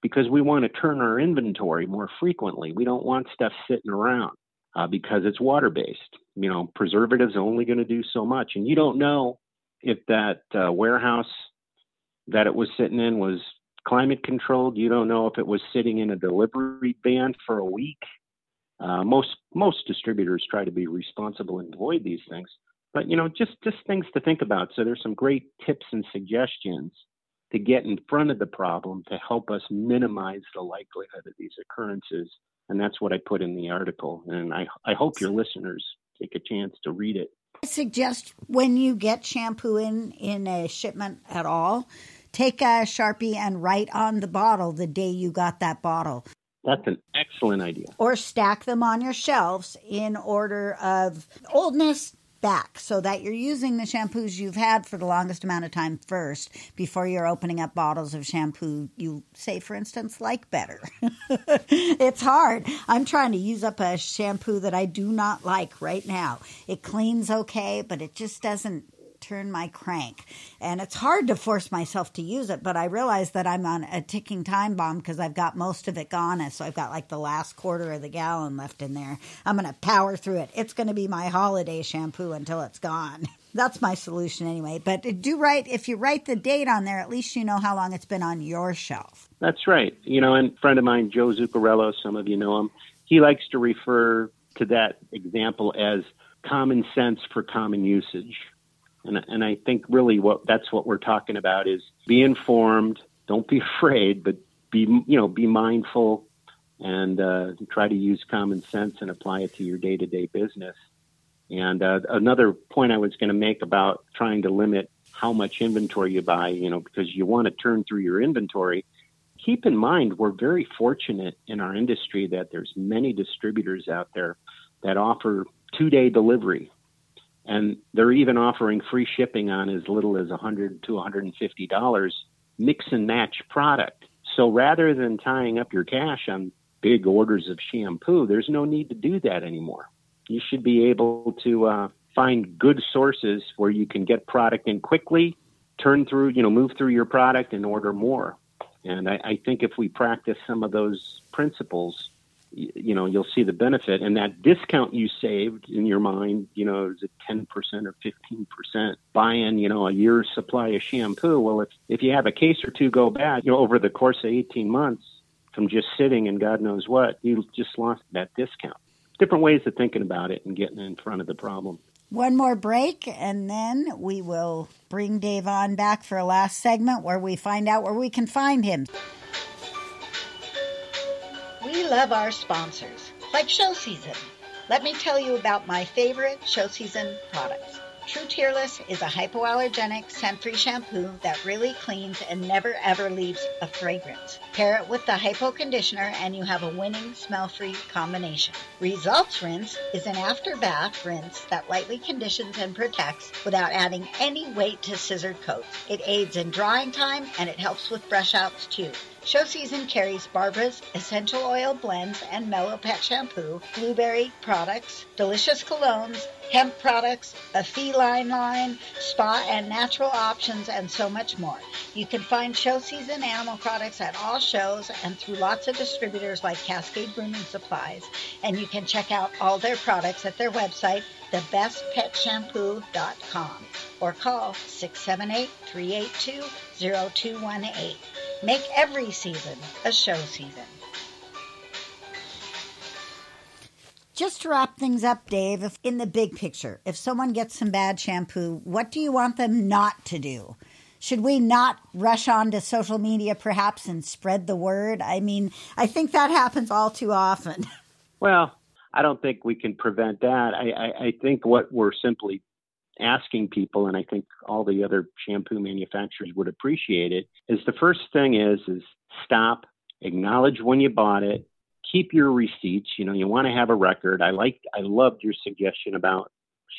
because we want to turn our inventory more frequently. We don't want stuff sitting around uh, because it's water based. You know, preservatives only going to do so much, and you don't know if that uh, warehouse that it was sitting in was climate controlled. You don't know if it was sitting in a delivery van for a week. Uh, most most distributors try to be responsible and avoid these things, but you know, just just things to think about. So there's some great tips and suggestions to get in front of the problem to help us minimize the likelihood of these occurrences. And that's what I put in the article. And I, I hope your listeners take a chance to read it. I suggest when you get shampoo in in a shipment at all, take a Sharpie and write on the bottle the day you got that bottle. That's an excellent idea. Or stack them on your shelves in order of oldness, back so that you're using the shampoos you've had for the longest amount of time first before you're opening up bottles of shampoo you say, for instance, like better. [laughs] it's hard. I'm trying to use up a shampoo that I do not like right now. It cleans okay, but it just doesn't turn my crank. And it's hard to force myself to use it, but I realize that I'm on a ticking time bomb because I've got most of it gone. And so I've got like the last quarter of the gallon left in there. I'm going to power through it. It's going to be my holiday shampoo until it's gone. [laughs] That's my solution anyway. But uh, do write, if you write the date on there, at least you know how long it's been on your shelf. That's right. You know, and a friend of mine, Joe Zuccarello, some of you know him, he likes to refer to that example as common sense for common usage. And, and I think really what that's what we're talking about is be informed, don't be [laughs] afraid, but be you know be mindful and uh, try to use common sense and apply it to your day to day business. And uh, another point I was going to make about trying to limit how much inventory you buy, you know, because you want to turn through your inventory. Keep in mind, we're very fortunate in our industry that there's many distributors out there that offer two day delivery and they're even offering free shipping on as little as 100 to 150 dollars mix and match product. So rather than tying up your cash on big orders of shampoo there's no need to do that anymore. You should be able to uh, find good sources where you can get product in quickly turn through you know move through your product and order more. And I, I think if we practice some of those principles you know you'll see the benefit. And that discount you saved in your mind you know is it 10% or 15% buying you know a year's supply of shampoo. Well if if you have a case or two go bad you know over the course of 18 months from just sitting and god knows what you just lost that discount. Different ways of thinking about it and getting in front of the problem. One more break, and then we will bring Dave on back for a last segment where we find out where we can find him. We love our sponsors, like Show Season. Let me tell you about my favorite Show Season products. True Tearless is a hypoallergenic scent-free shampoo that really cleans and never ever leaves a fragrance. Pair it with the hypo conditioner and you have a winning smell-free combination. Results Rinse is an after bath rinse that lightly conditions and protects without adding any weight to scissored coats. It aids in drying time and it helps with brush outs too. Show season carries Barbara's essential oil blends and mellow pet shampoo, blueberry products, delicious colognes, hemp products, a feline line, spa and natural options, and so much more. You can find show season animal products at all shows and through lots of distributors like Cascade Grooming Supplies. And you can check out all their products at their website, thebestpetshampoo.com, or call 678 382 0218. Make every season a show season. Just to wrap things up, Dave, if, in the big picture, if someone gets some bad shampoo, what do you want them not to do? Should we not rush on to social media perhaps and spread the word? I mean, I think that happens all too often. [laughs] Well, I don't think we can prevent that. I, I, I think what we're simply asking people, and I think all the other shampoo manufacturers would appreciate it, is the first thing is is stop, acknowledge when you bought it, keep your receipts. You know, you want to have a record. I like I loved your suggestion about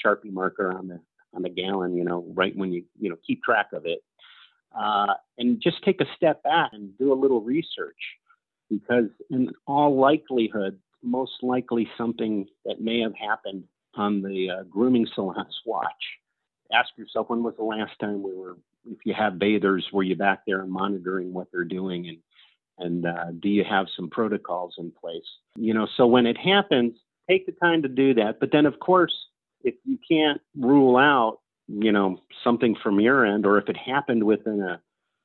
Sharpie marker on the on the gallon, you know, right when you you know keep track of it. Uh, and just take a step back and do a little research because in all likelihood most likely something that may have happened on the uh, grooming salon's watch. Ask yourself when was the last time we were, if you have bathers, were you back there and monitoring what they're doing and and uh, do you have some protocols in place? You know, so when it happens, take the time to do that. But then, of course, if you can't rule out, you know, something from your end, or if it happened within a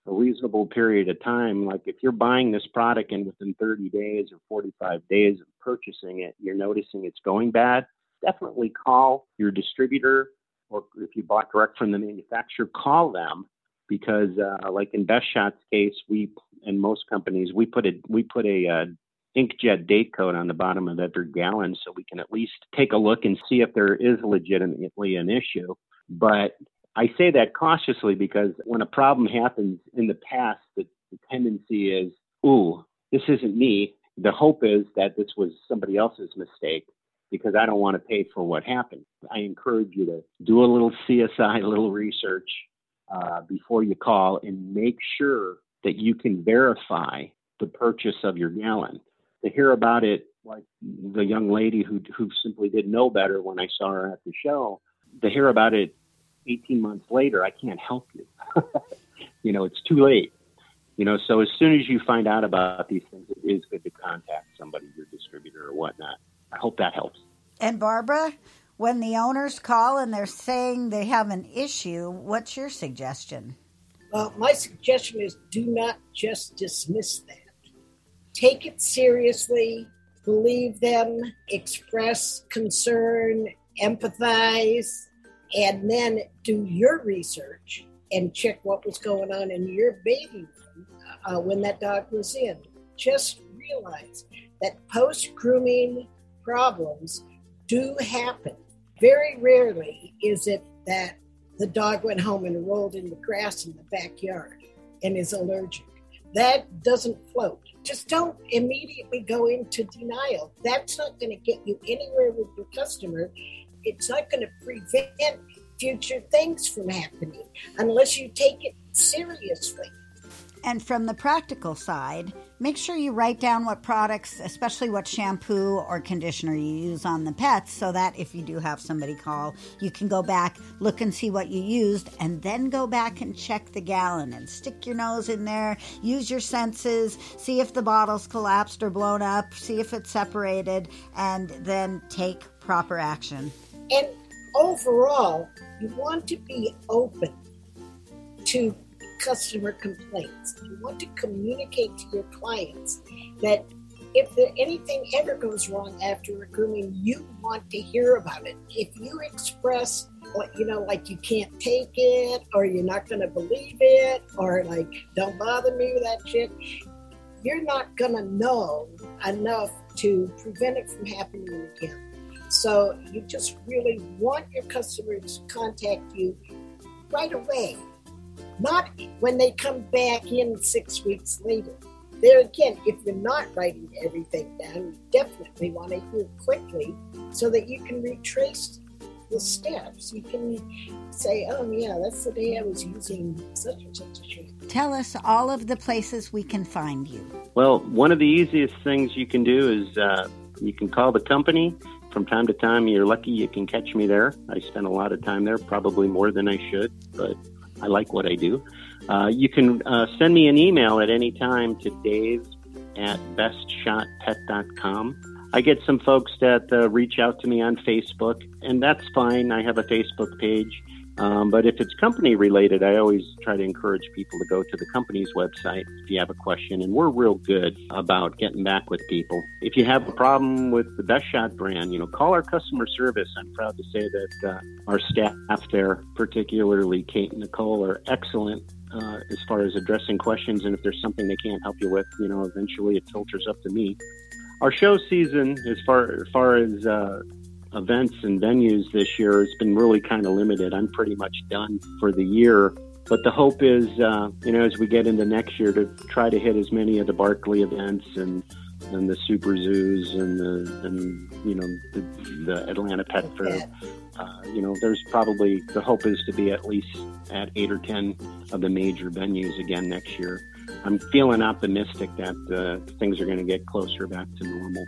a reasonable period of time. Like if you're buying this product and within 30 days or 45 days of purchasing it, you're noticing it's going bad, definitely call your distributor or if you bought direct from the manufacturer, call them because uh, like in Best Shot's case, we and most companies we put a we put a uh, inkjet date code on the bottom of every gallon so we can at least take a look and see if there is legitimately an issue. But I say that cautiously because when a problem happens in the past, the, the tendency is, ooh, this isn't me. The hope is that this was somebody else's mistake. Because I don't want to pay for what happened. I encourage you to do a little CSI, a little research uh, before you call and make sure that you can verify the purchase of your gallon. To hear about it, like the young lady who, who simply didn't know better when I saw her at the show, to hear about it 18 months later, I can't help you. [laughs] you know, it's too late. You know, so as soon as you find out about these things, it is good to contact somebody, your distributor or whatnot. I hope that helps. And Barbara, when the owners call and they're saying they have an issue, what's your suggestion? Well, my suggestion is do not just dismiss that. Take it seriously, believe them, express concern, empathize, and then do your research and check what was going on in your baby room uh, when that dog was in. Just realize that post grooming problems do happen. Very rarely is it that the dog went home and rolled in the grass in the backyard and is allergic. That doesn't float. Just don't immediately go into denial. That's not going to get you anywhere with your customer. It's not going to prevent future things from happening unless you take it seriously. And from the practical side, make sure you write down what products, especially what shampoo or conditioner you use on the pets, so that if you do have somebody call, you can go back, look and see what you used, and then go back and check the gallon and stick your nose in there, use your senses, see if the bottle's collapsed or blown up, see if it's separated, and then take proper action. And overall, you want to be open to customer complaints. You want to communicate to your clients that if anything ever goes wrong after grooming, you want to hear about it. If you express, you know, like you can't take it, or you're not going to believe it, or like, don't bother me with that shit, you're not going to know enough to prevent it from happening again. So you just really want your customers to contact you right away not when they come back in six weeks later. There again, if you're not writing everything down, you definitely want to hear quickly so that you can retrace the steps. You can say, oh, yeah, that's the day I was using such and such a shampoo. Tell us all of the places we can find you. Well, one of the easiest things you can do is uh, you can call the company. From time to time, you're lucky you can catch me there. I spend a lot of time there, probably more than I should, but I like what I do. Uh, you can uh, send me an email at any time to dave at bestshotpet.com. I get some folks that uh, reach out to me on Facebook, and that's fine. I have a Facebook page. Um, but if it's company related, I always try to encourage people to go to the company's website if you have a question. And we're real good about getting back with people. If you have a problem with the Best Shot brand, you know, call our customer service. I'm proud to say that uh, our staff there, particularly Kate and Nicole, are excellent uh, as far as addressing questions. And if there's something they can't help you with, you know, eventually it filters up to me. Our show season, as far as far as uh, events and venues this year has been really kind of limited. I'm pretty much done for the year. But the hope is, uh, you know, as we get into next year, to try to hit as many of the Barkleigh events and and the super zoos and the and you know the, the Atlanta Pet Fair. Uh, you know, there's probably the hope is to be at least at eight or ten of the major venues again next year. I'm feeling optimistic that uh, things are going to get closer back to normal.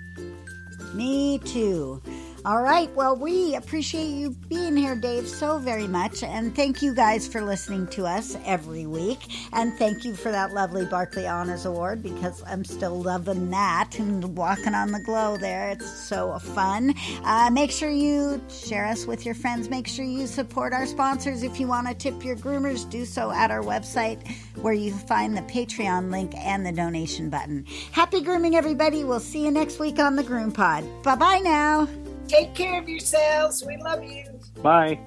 Me too. All right. Well, we appreciate you being here, Dave, so very much. And thank you guys for listening to us every week. And thank you for that lovely Barkleigh Honors Award because I'm still loving that and walking on the glow there. It's so fun. Uh, make sure you share us with your friends. Make sure you support our sponsors. If you want to tip your groomers, do so at our website where you find the Patreon link and the donation button. Happy grooming, everybody. We'll see you next week on the Groom Pod. Bye bye now. Take care of yourselves. We love you. Bye.